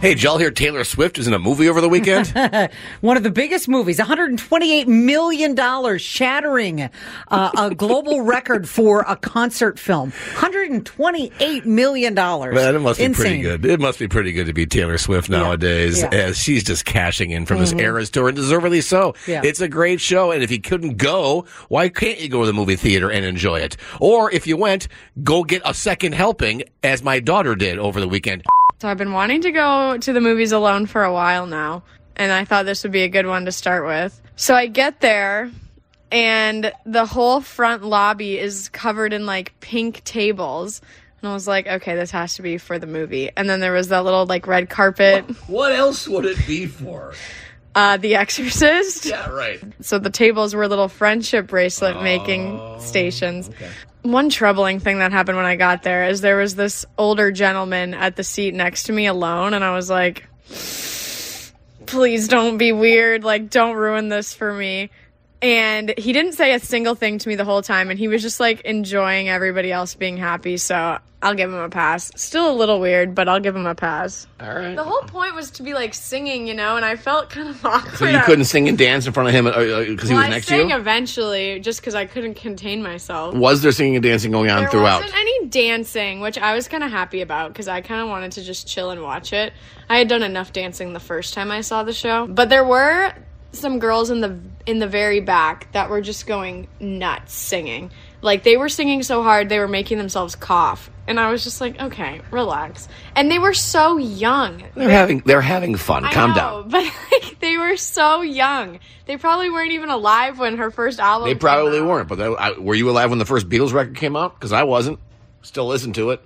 Hey, did y'all hear Taylor Swift is in a movie over the weekend? One of the biggest movies, $128 million, shattering uh, a global record for a concert film. $128 million. Man, it must be Insane. pretty good. It must be pretty good to be Taylor Swift nowadays, Yeah. as she's just cashing in from this Eras tour, and deservedly so. Yeah. It's a great show, and if you couldn't go, why can't you go to the movie theater and enjoy it? Or if you went, go get a second helping, as my daughter did over the weekend. So I've been wanting to go to the movies alone for a while now, and I thought this would be a good one to start with. So I get there, and the whole front lobby is covered in like pink tables. And I was like, okay, this has to be for the movie. And then there was that little like red carpet, What else would it be for? uh, The Exorcist. Yeah, right. So the tables were little friendship bracelet making stations. One troubling thing that happened when I got there is there was this older gentleman at the seat next to me alone, and I was like, please don't be weird. Like, don't ruin this for me. And he didn't say a single thing to me the whole time, and he was just like enjoying everybody else being happy. So I'll give him a pass. Still a little weird, but I'll give him a pass. All right. The whole point was to be like singing, you know, and I felt kind of awkward. So you couldn't sing and dance in front of him uh, uh, because he Well, was next to sang you? eventually, just because I couldn't contain myself. Was there singing and dancing going on There throughout? wasn't any dancing, which I was kind of happy about because I kind of wanted to just chill and watch it. I had done enough dancing the first time I saw the show, but there were some girls in the in the very back that were just going nuts singing. Like they were singing so hard they were making themselves cough, and I was just like, okay, relax. And they were so young. They're having they're having fun. I Calm know, down. But like, they were so young. They probably weren't even alive when her first album. They probably weren't. But they, I, were you alive when the first Beatles record came out? Because I wasn't. Still listen to it.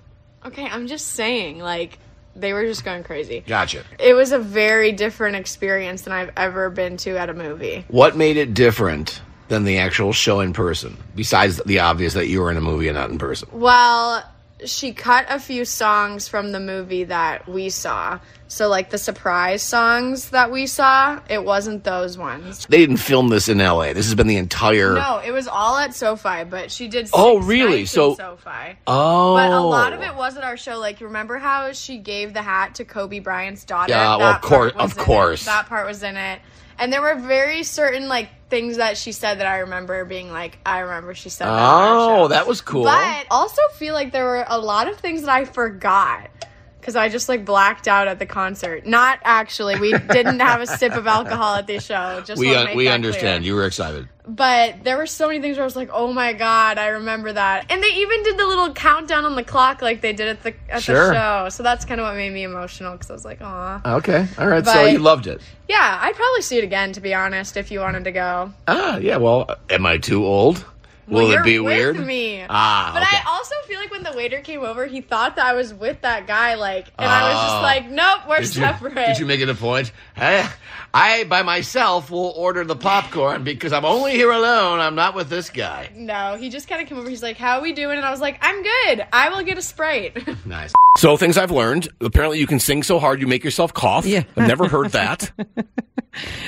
Okay, I'm just saying, like, they were just going crazy. Gotcha. It was a very different experience than I've ever been to at a movie. What made it different than the actual show in person? Besides the obvious that you were in a movie and not in person. Well, she cut a few songs from the movie that we saw. So, like, the surprise songs that we saw, it wasn't those ones. They didn't film this in L.A. This has been the entire. No, it was all at SoFi, but she did. Oh, really? So- SoFi. Oh. But a lot of it wasn't our show. Like, remember how she gave the hat to Kobe Bryant's daughter? Yeah, well, of course- of it. course. That part was in it. And there were very certain, like, things that she said that I remember being like, I remember she said that. Oh, that was cool. But also feel like there were a lot of things that I forgot. Because I just like blacked out at the concert. Not actually. We didn't have a sip of alcohol at the show. Just we un- make we understand. clear You were excited. but there were so many things where I was like, "Oh my god, I remember that." And they even did the little countdown on the clock like they did at the at Sure. the show. So that's kind of what made me emotional because I was like, "Aw." Okay. All right. so you loved it. Yeah, I'd probably see it again to be honest if you wanted to go. Ah, yeah. Well, am I too old? Will well, it you're be with weird? Me. Ah, But okay. I also feel like when the waiter came over, he thought that I was with that guy, like, and I was Oh. just like, "Nope, we're Did you, separate." did you make it a point? I, I, by myself, will order the popcorn because I'm only here alone. I'm not with this guy. no, he just kind of came over. He's like, "How are we doing?" And I was like, "I'm good. I will get a sprite." Nice. So things I've learned. Apparently, you can sing so hard you make yourself cough. Yeah. I've never heard that.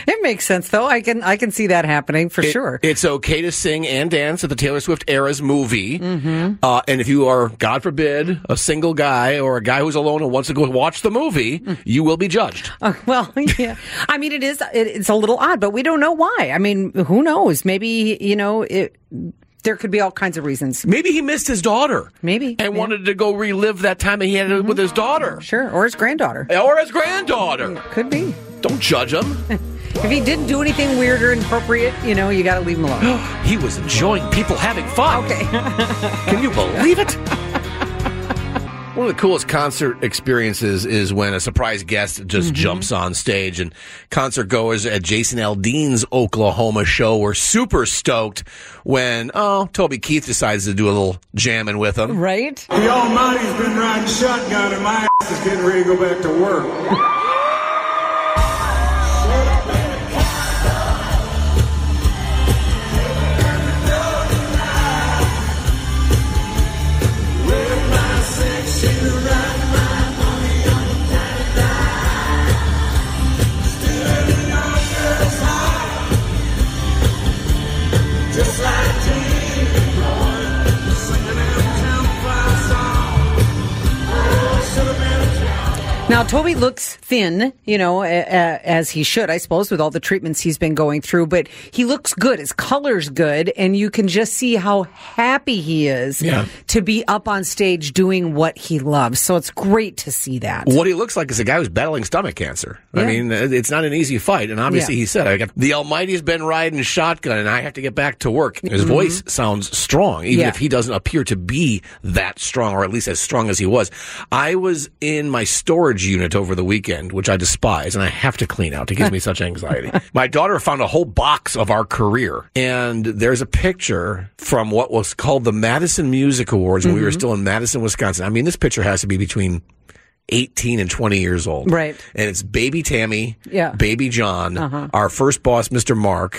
It makes sense, though. I can I can see that happening for It- sure. It's okay to sing and dance at the Taylor Swift Eras movie. Mm-hmm. Uh, and if you are, God forbid, a single guy or a guy who's alone and wants to go watch the movie, Mm. you will be judged. Uh, well, yeah. I mean, it is. It, it's a little odd, but we don't know why. I mean, who knows? Maybe you know, it, there could be all kinds of reasons. Maybe he missed his daughter. Maybe, And yeah. Mm-hmm. wanted to go relive that time that he had with his daughter. Sure, or his granddaughter. Or his granddaughter. Could be. Don't judge him. If he didn't do anything weird or inappropriate, you know, you got to leave him alone. he was enjoying people having fun. Okay. Can you believe it? One of the coolest concert experiences is when a surprise guest just mm-hmm. jumps on stage and concert goers at Jason Aldean's Oklahoma show were super stoked when, oh, Toby Keith decides to do a little jamming with them. right? The Almighty's been riding shotgun and my ass is getting ready to go back to work. Now, Toby looks thin, you know, as he should, I suppose, with all the treatments he's been going through, but he looks good. His color's good, and you can just see how happy he is Yeah. to be up on stage doing what he loves. So it's great to see that. What he looks like is a guy who's battling stomach cancer. I mean, it's not an easy fight. And obviously, Yeah. he said, I got, the Almighty's been riding shotgun and I have to get back to work. His voice sounds strong, even Mm-hmm. Yeah. if he doesn't appear to be that strong, or at least as strong as he was. I was in my storage unit over the weekend, which I despise, and I have to clean out. It gives me such anxiety. My daughter found a whole box of our career, and there's a picture from what was called the Madison Music Awards when we Mm-hmm. were still in Madison, Wisconsin. I mean, this picture has to be between 18 and 20 years old. Right. And it's baby Tammy, Yeah. Uh-huh. baby John, our first boss, Mr. Mark,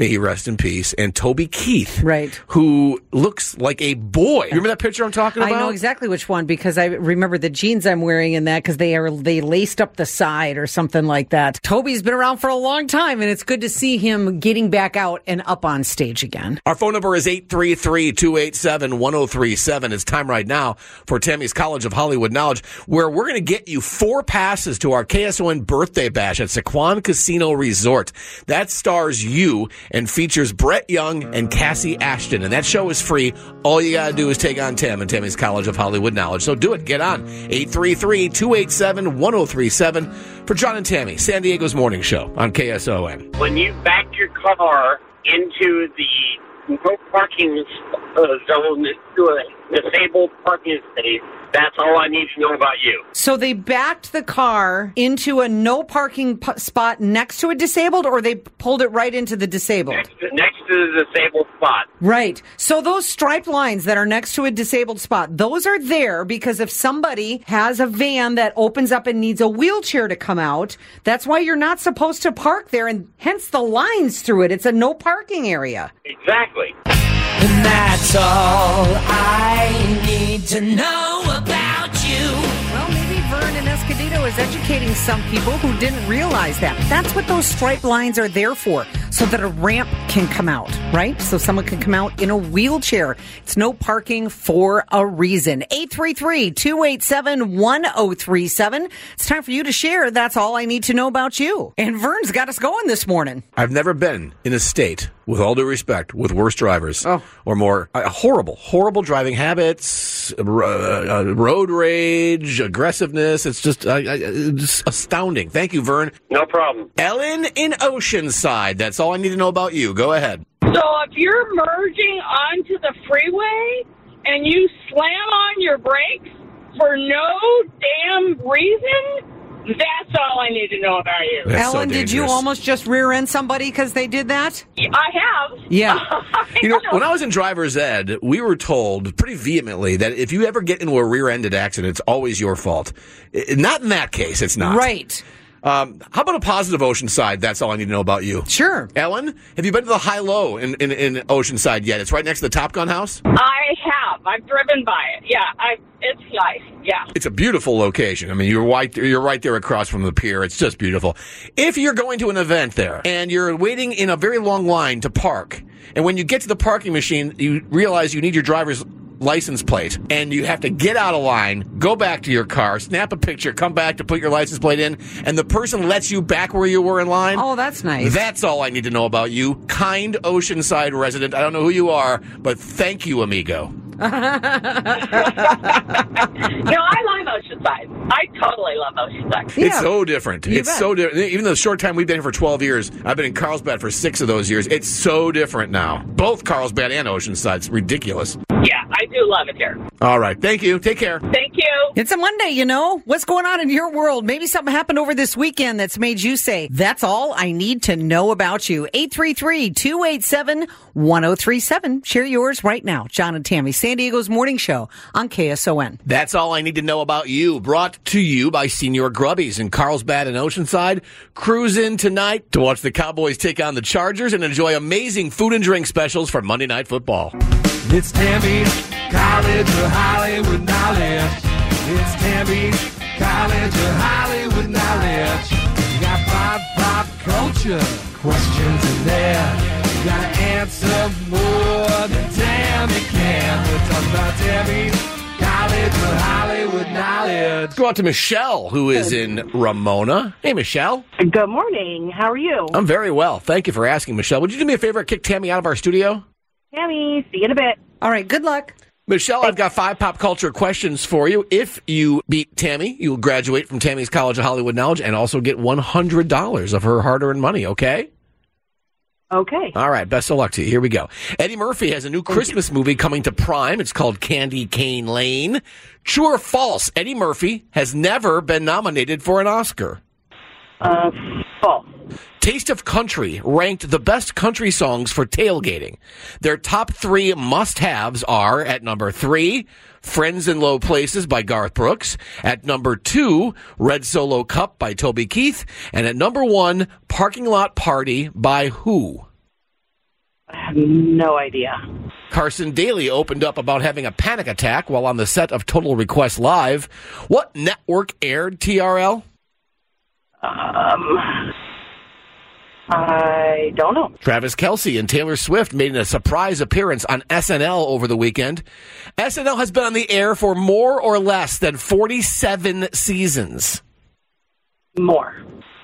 may he rest in peace, and Toby Keith. Right. who looks like a boy. Remember that picture I'm talking about? I know exactly which one because I remember the jeans I'm wearing in that because they are they laced up the side or something like that. Toby's been around for a long time, and it's good to see him getting back out and up on stage again. Our phone number is 833-287-1037. It's time right now for Tammy's College of Hollywood Knowledge, where we're going to get you four passes to our KSON birthday bash at Sycuan Casino Resort. That stars you and features Brett Young and Kassi Ashton. And that show is free. All you got to do is take on Tam and Tammy's College of Hollywood Knowledge. So do it. Get on. 833-287-1037 for John and Tammy, San Diego's morning show on KSON. when you back your car into the no parking uh, zone to a disabled parking space, that's all I need to know about you. So they backed the car into a no parking p- spot next to a disabled, or they pulled it right into the disabled. Next to, next to the disabled spot. Right. So those striped lines that are next to a disabled spot, those are there because if somebody has a van that opens up and needs a wheelchair to come out, that's why you're not supposed to park there and hence the lines through it. It's a no parking area. Exactly. All I need to know Is educating some people who didn't realize that. That's what those stripe lines are there for, so that a ramp can come out, right? So someone can come out in a wheelchair. It's no parking for a reason. 833-287-1037. It's time for you to share. That's all I need to know about you. And Vern's got us going this morning. I've never been in a state, with all due respect, with worse drivers Oh. or more uh, horrible, horrible driving habits, uh, uh, road rage, aggressiveness. It's just uh, it's Uh, astounding. Thank you, Vern. No problem. Ellen in Oceanside. That's all I need to know about you. Go ahead. So if you're merging onto the freeway and you slam on your brakes for no damn reason, that's all I need to know about you. That's so Ellen, did you dangerous. almost just rear end somebody because they did that? I have. Yeah. You know, when I was in driver's ed, we were told pretty vehemently that if you ever get into a rear-ended accident, it's always your fault. I- Not in that case. It's not. Right. Um, how about a positive Oceanside? That's all I need to know about you. Sure. Ellen, have you been to the High Low in, in, in Oceanside yet? It's right next to the Top Gun house. I have. I've driven by it. Yeah, I. It's nice. Yeah. It's a beautiful location. I mean, you're right. You're right there across from the pier. It's just beautiful. If you're going to an event there and you're waiting in a very long line to park, and when you get to the parking machine, you realize you need your driver's license plate, and you have to get out of line, go back to your car, snap a picture, come back to put your license plate in, and the person lets you back where you were in line. Oh, that's nice. That's all I need to know about you, kind Oceanside resident. I don't know who you are, but thank you, amigo. No, I love Oceanside. I totally love Oceanside. It's Yeah. so different. You it's bet. so different. Even the short time we've been here for 12 years, I've been in Carlsbad for six of those years. It's so different now. Both Carlsbad and Oceanside. It's ridiculous. Yeah, I do love it here. All right. Thank you. Take care. Thank you. It's a Monday, you know. What's going on in your world? Maybe something happened over this weekend that's made you say, that's all I need to know about you. 833-287-1037. Share yours right now. John and Tammy, San Diego's morning show on KSON. That's all I need to know about you. Brought to you by Senor Grubby's in Carlsbad and Oceanside. Cruise in tonight to watch the Cowboys take on the Chargers and enjoy amazing food and drink specials for Monday Night Football. It's Tammy's College of Hollywood Knowledge. It's Tammy's College of Hollywood Knowledge. You got pop, pop culture questions in there. You gotta answer more than Tammy can. We're talking about Tammy's College of Hollywood Hollywood knowledge. Let's go out to Michelle, who is in Ramona. Hey, Michelle. Good morning. How are you? I'm very well. Thank you for asking, Michelle. Would you do me a favor and kick Tammy out of our studio? Tammy, see you in a bit. All right, good luck. Michelle, I've got five pop culture questions for you. If you beat Tammy, you'll graduate from Tammy's College of Hollywood Knowledge and also get $100 of her hard earned money, okay? Okay. All right, best of luck to you. Here we go. Eddie Murphy has a new Christmas movie coming to Prime. It's called Candy Cane Lane. True or false? Eddie Murphy has never been nominated for an Oscar. Uh, false. Taste of Country ranked the best country songs for tailgating. Their top three must-haves are at number three, Friends in Low Places by Garth Brooks. At number two, Red Solo Cup by Toby Keith. And at number one, Parking Lot Party by who? I have no idea. Carson Daly opened up about having a panic attack while on the set of Total Request Live. What network aired TRL? Um, I don't know. Travis Kelce and Taylor Swift made a surprise appearance on SNL over the weekend. SNL has been on the air for more or less than 47 seasons. More.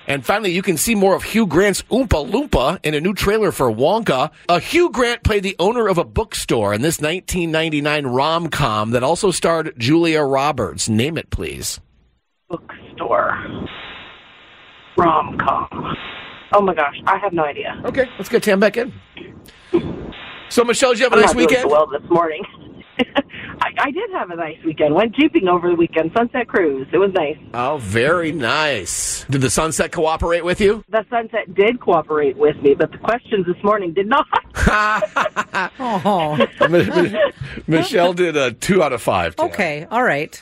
And finally, you can see more of Hugh Grant's Oompa Loompa in a new trailer for Wonka. Uh, Hugh Grant played the owner of a bookstore in this 1999 rom com that also starred Julia Roberts. Name it, please. Bookstore. Rom com. Oh my gosh, I have no idea. Okay, let's get Tam back in. So, Michelle, did you have a I'm nice not doing weekend? so well this morning. I, I did have a nice weekend. Went jeeping over the weekend. Sunset cruise. It was nice. Oh, very nice. Did the sunset cooperate with you? The sunset did cooperate with me, but the questions this morning did not. Oh, Michelle did a two out of five. Tam. okay. All right.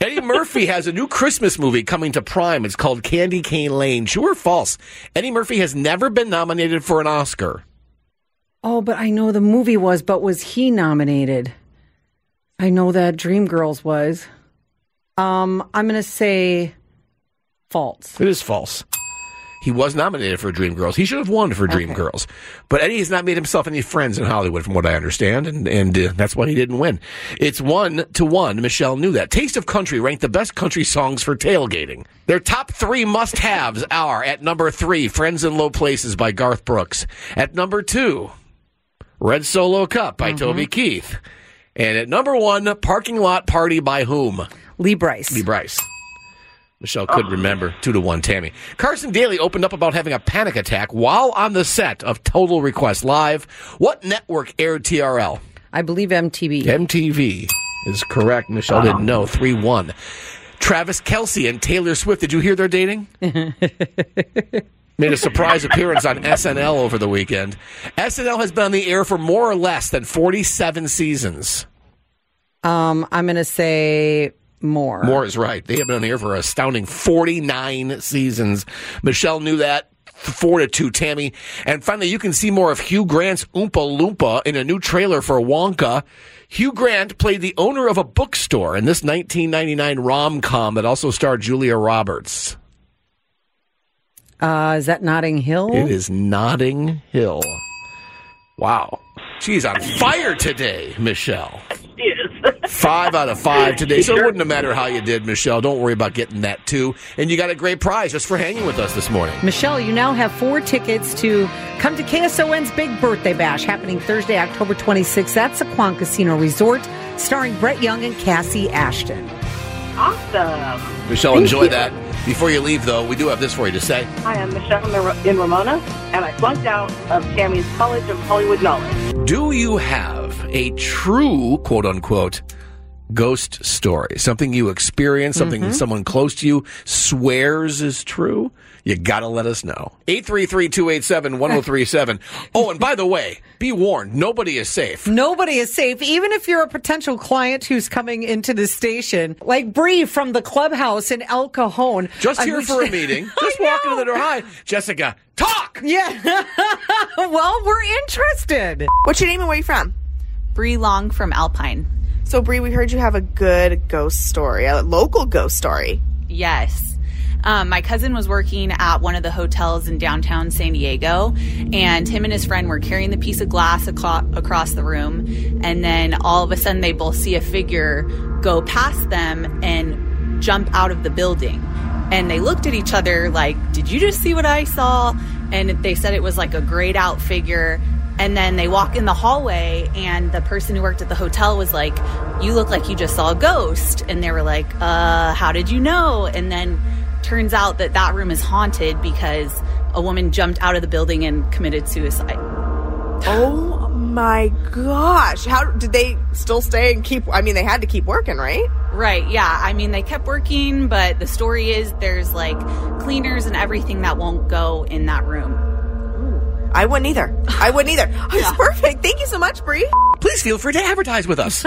Eddie Murphy has a new Christmas movie coming to Prime. It's called Candy Cane Lane. True or false? Eddie Murphy has never been nominated for an Oscar. Oh, but I know the movie was, but was he nominated? I know that Dreamgirls was. Um, I'm going to say false. It is false. He was nominated for Dreamgirls. He should have won for Dreamgirls. But Eddie has not made himself any friends in Hollywood, from what I understand, and, and uh, that's why he didn't win. It's one to one. Michelle knew that. Taste of Country ranked the best country songs for tailgating. Their top three must haves are at number three, Friends in Low Places by Garth Brooks. At number two, Red Solo Cup by Toby Keith. And at number one, Parking Lot Party by whom? Lee Brice. Lee Brice. Michelle could remember. Two to one, Tammy. Carson Daly opened up about having a panic attack while on the set of Total Request Live. What network aired TRL? I believe MTV. MTV is correct. Michelle didn't know. 3 1. Travis Kelce and Taylor Swift. Did you hear they're dating? Made a surprise appearance on SNL over the weekend. SNL has been on the air for more or less than 47 seasons. Um, I'm going to say more. More is right. They have been on the air for an astounding 49 seasons. Michelle knew that. Four to two, Tammy. And finally, you can see more of Hugh Grant's Oompa Loompa in a new trailer for Wonka. Hugh Grant played the owner of a bookstore in this 1999 rom com that also starred Julia Roberts. Uh, is that Notting Hill? It is Notting Hill. Wow. She's on fire today, Michelle. Yes. Five out of five today. So it wouldn't have mattered how you did, Michelle. Don't worry about getting that too. And you got a great prize just for hanging with us this morning. Michelle, you now have four tickets to come to KSON's Big Birthday Bash happening Thursday, October 26th at Sycuan Casino Resort, starring Brett Young and Kassi Ashton. Awesome. Michelle, Thank enjoy you. that. Before you leave, though, we do have this for you to say. Hi, I'm Michelle in in Ramona, and I flunked out of Tammy's College of Hollywood Knowledge. Do you have a true, quote unquote, ghost story? Something you experience, something Mm-hmm. someone close to you swears is true? You gotta let us know. 833-287-1037. Oh, and by the way, be warned, nobody is safe. Nobody is safe, even if you're a potential client who's coming into the station, like Bree from the clubhouse in El Cajon. Just I here mean, for a meeting. Just walking into the door. Hi, Jessica. Talk! Yeah. well, we're interested. What's your name and where you from? Bree Long from Alpine. So Bree, we heard you have a good ghost story, a local ghost story. Yes. Um, my cousin was working at one of the hotels in downtown San Diego, and him and his friend were carrying the piece of glass aco- across the room. And then all of a sudden, they both see a figure go past them and jump out of the building. And they looked at each other like, Did you just see what I saw? And they said it was like a grayed out figure. And then they walk in the hallway, and the person who worked at the hotel was like, You look like you just saw a ghost. And they were like, Uh, how did you know? And then turns out that that room is haunted because a woman jumped out of the building and committed suicide. Oh my gosh. How did they still stay and keep? I mean, they had to keep working, right? Right, yeah. I mean, they kept working, but the story is there's like cleaners and everything that won't go in that room. I wouldn't either. I wouldn't either. Oh, it's perfect. Thank you so much, Bree. Please feel free to advertise with us.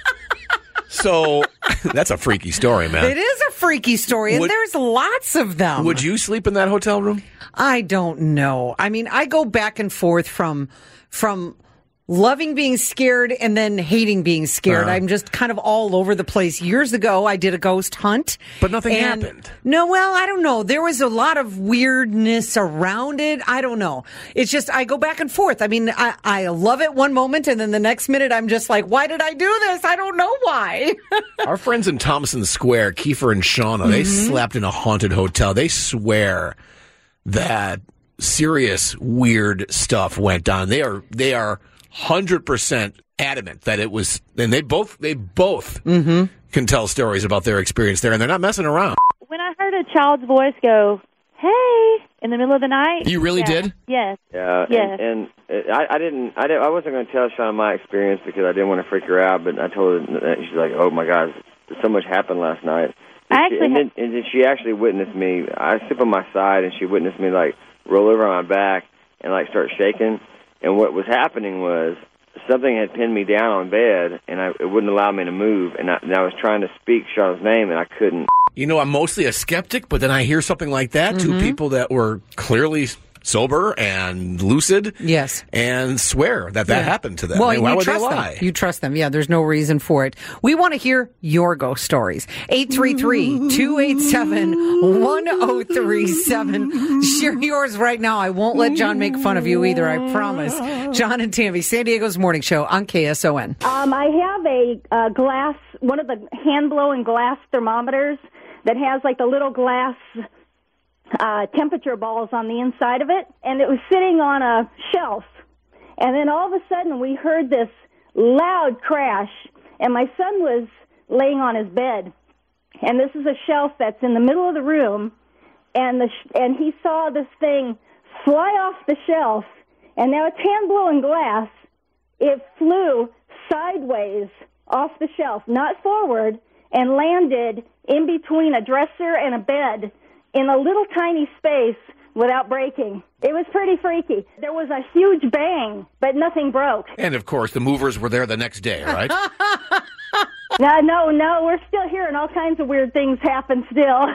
so that's a freaky story, man. It is a freaky story, and Would- there's lots of them. Would you sleep in that hotel room? I don't know. I mean, I go back and forth from from loving being scared and then hating being scared. Uh-huh. I'm just kind of all over the place. Years ago, I did a ghost hunt, But nothing happened. No, well, I don't know. There was a lot of weirdness around it. I don't know. It's just I go back and forth. I mean, I, I love it one moment, and then the next minute, I'm just like, why did I do this? I don't know why. Our friends in Thompson Square, Keifer and Shawna, they Mm-hmm. slept in a haunted hotel. They swear that serious weird stuff went on. They are they are hundred percent adamant that it was, and they both they both Mm-hmm. can tell stories about their experience there, and they're not messing around. When I heard a child's voice go, "Hey," in the middle of the night. You really yeah. did? Yes. Yeah, Yes. and, and I, I didn't, I didn't, I wasn't going to tell Sean my experience because I didn't want to freak her out. But I told her that she's like, "Oh my God, so much happened last night." And, I she, actually and, then, and then she actually witnessed me. I sleep on my side, and she witnessed me like roll over on my back and like start shaking. And what was happening was something had pinned me down on bed, and I, it wouldn't allow me to move. And I, and I was trying to speak Sean's name, and I couldn't. You know, I'm mostly a skeptic, but then I hear something like that. Two Mhm. people that were clearly sober and lucid, yes, and swear that that Yeah. happened to them. Well, I mean, why you would they trust lie? them. You trust them. Yeah, there's no reason for it. We want to hear your ghost stories. 833-287-1037. Share yours right now. I won't let John make fun of you either, I promise. John and Tammy, San Diego's morning show on KSON. Um, I have a uh, glass, one of the hand blowing glass thermometers that has like the little glass uh, temperature balls on the inside of it, and it was sitting on a shelf. And then all of a sudden, we heard this loud crash, and my son was laying on his bed. And this is a shelf that's in the middle of the room, and the sh- and he saw this thing fly off the shelf, and now it's hand blowing glass. It flew sideways off the shelf, not forward, and landed in between a dresser and a bed in a little tiny space without breaking. It was pretty freaky. There was a huge bang, but nothing broke. And of course, the movers were there the next day, right? No, no, no. We're still here, and all kinds of weird things happen still.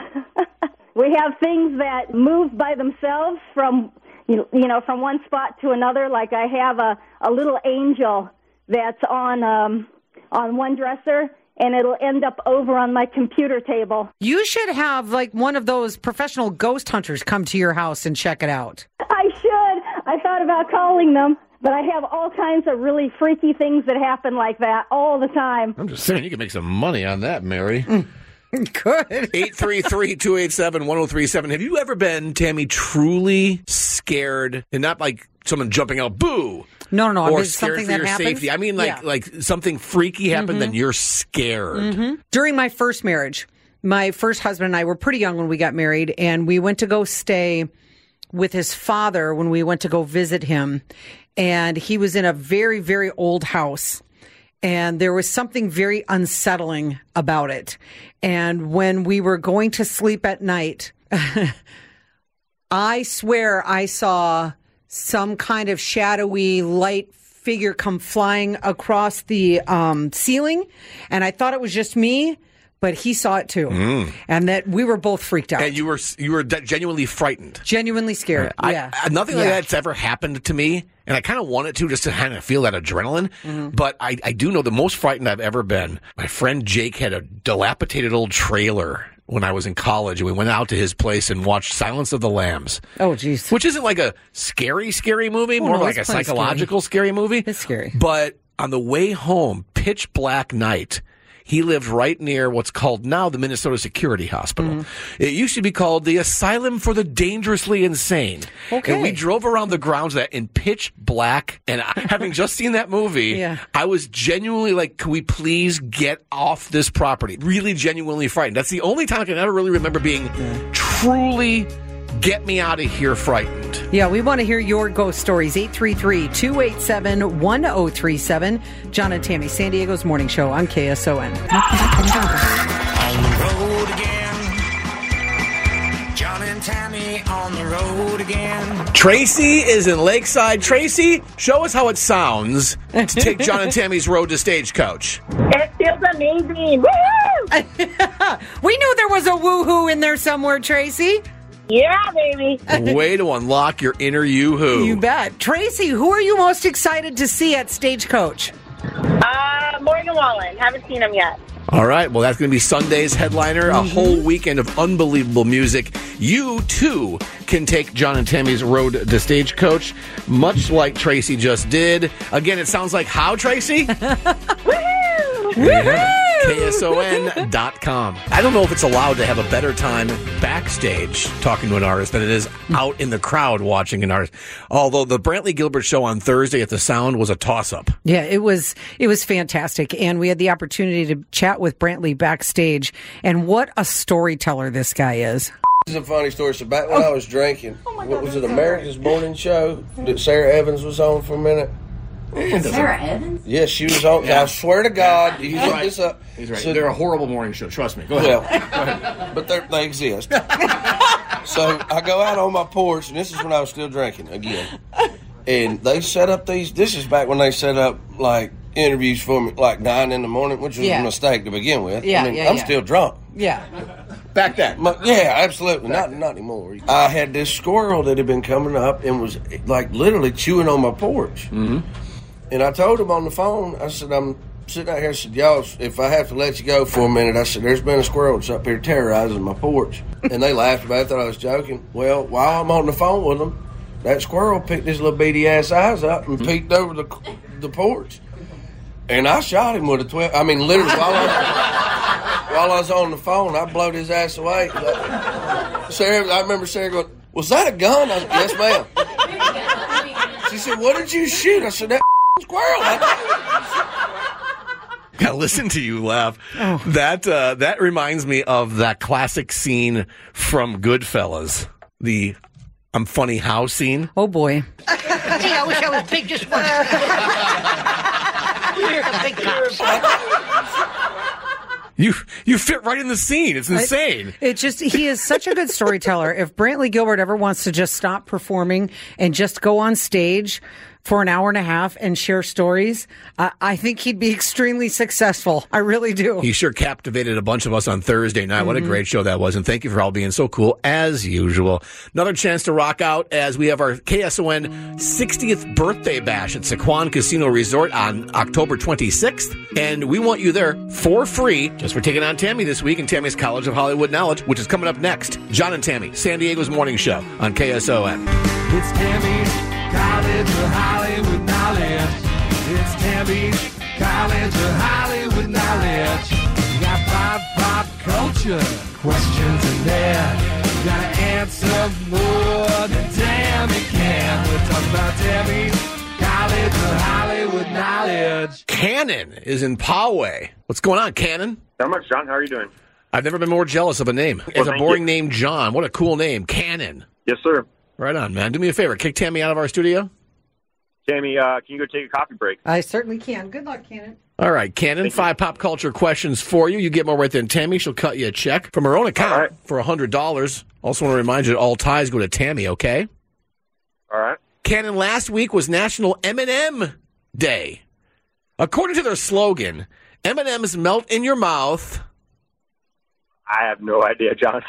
we have things that move by themselves from you you know from one spot to another. Like I have a a little angel that's on um on one dresser, and it'll end up over on my computer table. You should have like one of those professional ghost hunters come to your house and check it out. I should. I thought about calling them, but I have all kinds of really freaky things that happen like that all the time. I'm just saying, you can make some money on that, Mary. Good. 833-287-1037. Have you ever been, Tammy, truly scared and not like someone jumping out, boo? No, no, no. I or mean, scared something for that your happens. safety. I mean, like Yeah. like something freaky happened, Mhm. then you're scared. Mhm. During my first marriage, my first husband and I were pretty young when we got married, and we went to go stay with his father when we went to go visit him. And he was in a very, very old house. And there was something very unsettling about it. And when we were going to sleep at night, I swear I saw some kind of shadowy light figure come flying across the um, ceiling, and I thought it was just me. But he saw it too, Mm. and that we were both freaked out, And you were you were genuinely frightened. genuinely scared. I, yeah, I- nothing like that's ever happened to me, and I kind of want it to just to kind of feel that adrenaline. Mm-hmm. But I, I do know the most frightened I've ever been. My friend Jake had a dilapidated old trailer when I was in college, and we went out to his place and watched Silence of the Lambs. Oh, jeez. Which isn't like a scary, scary movie, Oh, more no, like a psychological scary. movie. It's scary. But on the way home, pitch black night, he lived right near what's called now the Minnesota Security Hospital. Mm-hmm. It used to be called the Asylum for the Dangerously Insane. Okay. And we drove around the grounds of that in pitch black. And I- having just seen that movie, Yeah. I was genuinely like, can we please get off this property? Really genuinely frightened. That's the only time I can ever really remember being truly get me out of here frightened. Yeah, we want to hear your ghost stories. 833 287 1037. John and Tammy, San Diego's morning show on KSON. On the road again. John and Tammy on the road again. Tracy is in Lakeside. Tracy, show us how it sounds to take John and Tammy's road to Stagecoach. It feels amazing. Woo! we knew there was a woohoo in there somewhere, Tracy. Yeah, baby. Way to unlock your inner yoo-hoo. You bet. Tracy, who are you most excited to see at Stagecoach? Uh, Morgan Wallen. Haven't seen him yet. All right, well, that's going to be Sunday's headliner, a whole weekend of unbelievable music. You, too, can take John and Tammy's road to Stagecoach, much like Tracy just did. Again, it sounds like how, Tracy? KSON.com. I don't know if it's allowed to have a better time backstage talking to an artist than it is out in the crowd watching an artist. Although the Brantley Gilbert show on Thursday at the Sound was a toss up. Yeah, it was it was fantastic, and we had the opportunity to chat with Brantley backstage. And what a storyteller this guy is! This is a funny story. So back when I was drinking, oh what was it, America's Morning Show that Sara Evans was on for a minute? Sara Evans? Yes, she was on. I swear to God, you He's look right. this up. He's right. So- They're a horrible morning show. Trust me. Go ahead. Well, but they're- they exist. so I go out on my porch, and this is when I was still drinking again. And they set up these. This is back when they set up like interviews for me, like nine in the morning, which was Yeah. a mistake to begin with. Yeah, I mean, yeah, I'm yeah. still drunk. Yeah, Back then. My- yeah, absolutely. Not not anymore. I had this squirrel that had been coming up and was like literally chewing on my porch. Mm-hmm. And I told him on the phone, I said, I'm sitting out here. I said, y'all, if I have to let you go for a minute, I said, there's been a squirrel that's up here terrorizing my porch. and they laughed about it, thought I was joking. Well, while I'm on the phone with them, that squirrel picked his little beady ass eyes up and peeked over the the porch. And I shot him with a 12. I mean, literally, while I, while I was on the phone, I blowed his ass away. Sara, I remember Sara going, Was that a gun? I said, Yes, ma'am. She said, What did you shoot? I said, That squirrel. Yeah, listen to you laugh. That uh, that reminds me of that classic scene from Goodfellas, the "I'm funny how" scene. Oh boy. Gee, I wish I was big just once. You're a big cops. You you fit right in the scene. It's insane. It just he is such a good storyteller. If Brantley Gilbert ever wants to just stop performing and just go on stage for an hour and a half and share stories, uh, I think he'd be extremely successful. I really do. He sure captivated a bunch of us on Thursday night. What a Mhm. great show that was. And thank you for all being so cool as usual. Another chance to rock out as we have our KSON 60th birthday bash at Sycuan Casino Resort on October 26th. And we want you there for free just for taking on Tammy this week and Tammy's College of Hollywood Knowledge, which is coming up next. John and Tammy, San Diego's morning show on KSON. It's Tammy's College of Hollywood Knowledge. It's Tammy's College of Hollywood Knowledge. You got pop, pop culture questions in there. You gotta answer more than Tammy can. We're talking about Tammy's College of Hollywood Knowledge. Cannon is in Poway. What's going on, Cannon? Not much, John. How are you doing? I've never been more jealous of a name. It's a boring you. name, John. What a cool name, Cannon. Yes, sir. Right on, man. Do me a favor. Kick Tammy out of our studio. Tammy, uh, can you go take a coffee break? I certainly can. Good luck, Cannon. All right, Cannon, five pop culture questions for you. You get more right than Tammy. She'll cut you a check from her own account for a $100. Also want to remind you that all ties go to Tammy, okay? All right. Cannon, last week was National M&M Day. According to their slogan, M&M's melt in your mouth I have no idea, John.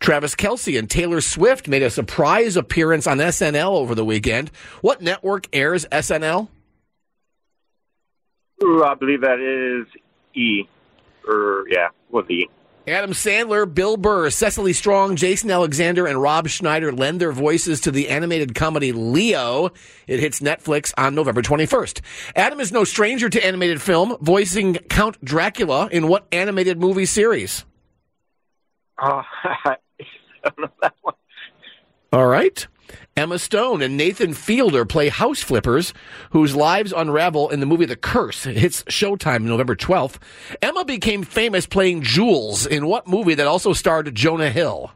Travis Kelce and Taylor Swift made a surprise appearance on SNL over the weekend. What network airs SNL? Ooh, I believe that is E. Or, yeah, with E. Adam Sandler, Bill Burr, Cecily Strong, Jason Alexander, and Rob Schneider lend their voices to the animated comedy Leo. It hits Netflix on November 21st. Adam is no stranger to animated film, voicing Count Dracula in what animated movie series? Oh, don't know that one. All right. Emma Stone and Nathan Fielder play house flippers whose lives unravel in the movie The Curse. It hits Showtime November 12th. Emma became famous playing Jules in what movie that also starred Jonah Hill?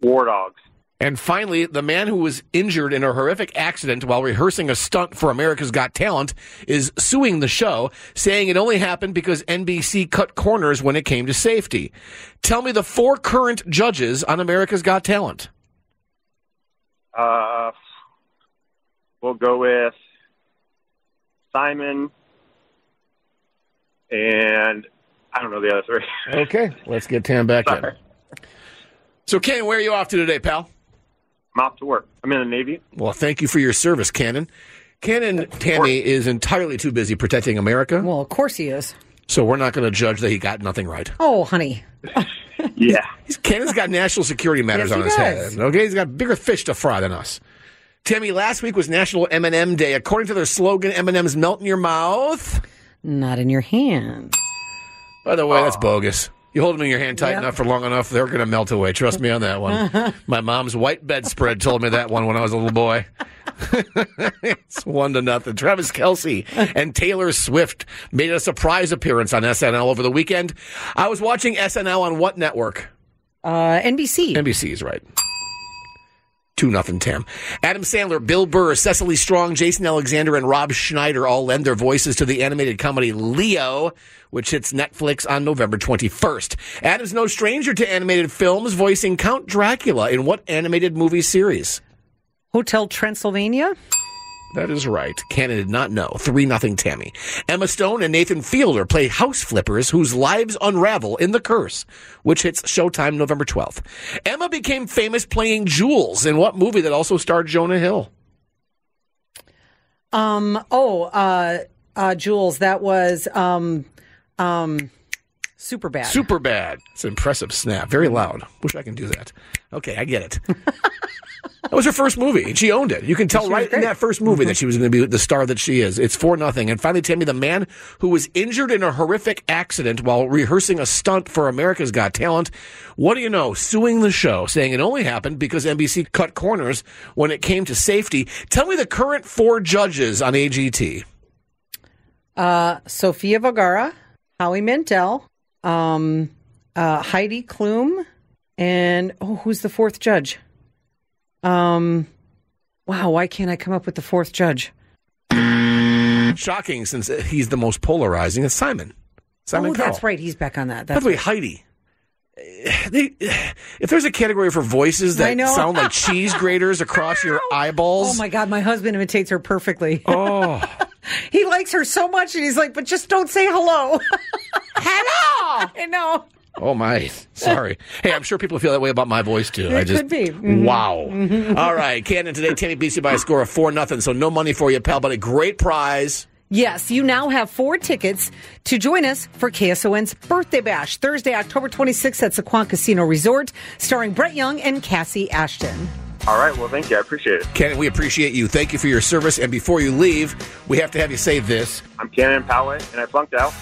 War Dogs. And finally, the man who was injured in a horrific accident while rehearsing a stunt for America's Got Talent is suing the show, saying it only happened because NBC cut corners when it came to safety. Tell me the four current judges on America's Got Talent. Uh, we'll go with Simon and I don't know the other three. Okay, let's get Tam back in. So, Ken, where are you off to today, pal? I'm off to work. I'm in the Navy. Well, thank you for your service, Cannon. Cannon Tammy is entirely too busy protecting America, Well, of course he is. so we're not going to judge that he got nothing right. Oh, honey. Yeah. He's, Cannon's got national security matters Yes, on his does. head. Okay, he's got bigger fish to fry than us. Tammy, last week was National M&M Day. According to their slogan, M&M's melt in your mouth. Not in your hand. By the way, that's bogus. You hold them in your hand tight Yep. enough for long enough, they're going to melt away. Trust me on that one. My mom's white bedspread told me that one when I was a little boy. it's one to nothing. Travis Kelce and Taylor Swift made a surprise appearance on SNL over the weekend. I was watching SNL on what network? Uh, NBC. NBC is right. Two nothing, Tam. Adam Sandler, Bill Burr, Cecily Strong, Jason Alexander, and Rob Schneider all lend their voices to the animated comedy Leo, which hits Netflix on November 21st. Adam's no stranger to animated films, voicing Count Dracula in what animated movie series? Hotel Transylvania. That is right. Cannon did not know. 3 nothing Tammy. Emma Stone and Nathan Fielder play house flippers whose lives unravel in The Curse, which hits Showtime November 12th. Emma became famous playing Jules in what movie that also starred Jonah Hill? Um. Oh. Uh. Uh. Jules. That was. Um. Um. Superbad. Super bad. It's an impressive snap. Very loud. Wish I can do that. Okay, I get it. that was her first movie, and she owned it. You can tell She right in that first movie that she was going to be the star that she is. It's for nothing. And finally, Tammy, the man who was injured in a horrific accident while rehearsing a stunt for America's Got Talent. What do you know? Suing the show, saying it only happened because NBC cut corners when it came to safety. Tell me the current four judges on AGT. Uh. Sofia Vergara, Howie Mandel, um, uh, Heidi Klum, and oh, who's the fourth judge? Um. Wow. Why can't I come up with the fourth judge? Shocking, since he's the most polarizing. It's Simon. Simon oh, that's right. He's back on that. By That's the way, right. Heidi, they, if there's a category for voices that sound like cheese graters across your eyeballs, Oh my God, my husband imitates her perfectly. Oh. he likes her so much, and he's like, but just don't say hello. hello. I know. oh my, sorry. Hey, I'm sure people feel that way about my voice too. I It just could be. Mhm. wow. Mhm. All right, Cannon today, Tammy beats you by a score of four nothing. So no money for you, pal, but a great prize. Yes, you now have four tickets to join us for KSON's Birthday Bash, Thursday, October 26th at Sycuan Casino Resort, starring Brett Young and Kassi Ashton. All right. Well, thank you. I appreciate it. Cannon, we appreciate you. Thank you for your service. And before you leave, we have to have you say this. I'm Cannon Poway, and I flunked out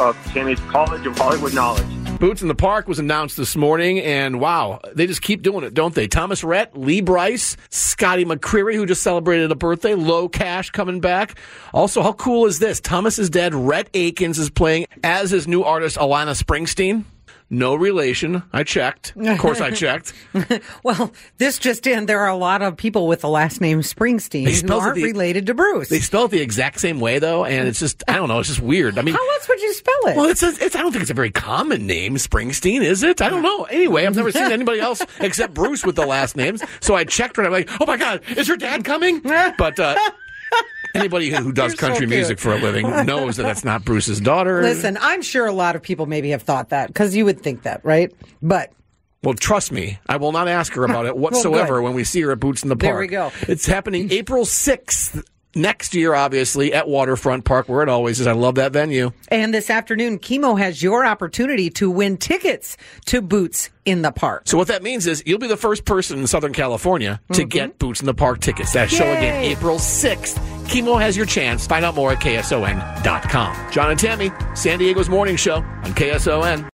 of Tammy's College of Hollywood Knowledge. Boots in the Park was announced this morning, and wow, they just keep doing it, don't they? Thomas Rhett, Lee Brice, Scotty McCreery, who just celebrated a birthday, Locash coming back. Also, how cool is this? Thomas's dad, Rhett Akins, is playing as his new artist, Alana Springsteen. No relation. I checked. Of course, I checked. well, this just in, there are a lot of people with the last name Springsteen who aren't the- related to Bruce. They spell it the exact same way, though, and it's just, I don't know, it's just weird. I mean, How else would you spell it? Well, it's, a, it's I don't think it's a very common name, Springsteen, is it? I don't know. Anyway, I've never seen anybody else except Bruce with the last names. So I checked and I'm like, oh my God, is your dad coming? But uh, Anybody who does You're country cute. music for a living knows that that's not Bruce's daughter. Listen, I'm sure a lot of people maybe have thought that because you would think that, right? But Well, trust me, I will not ask her about it whatsoever good. when we see her at Boots in the Park. There we go. It's happening April 6th next year, obviously, at Waterfront Park, where it always is. I love that venue. and this afternoon, Chemo has your opportunity to win tickets to Boots in the Park. So what that means is you'll be the first person in Southern California to mm-hmm. get Boots in the Park tickets. That show again, April 6th. Chemo has your chance. Find out more at KSON.com. John and Tammy, San Diego's morning show on KSON.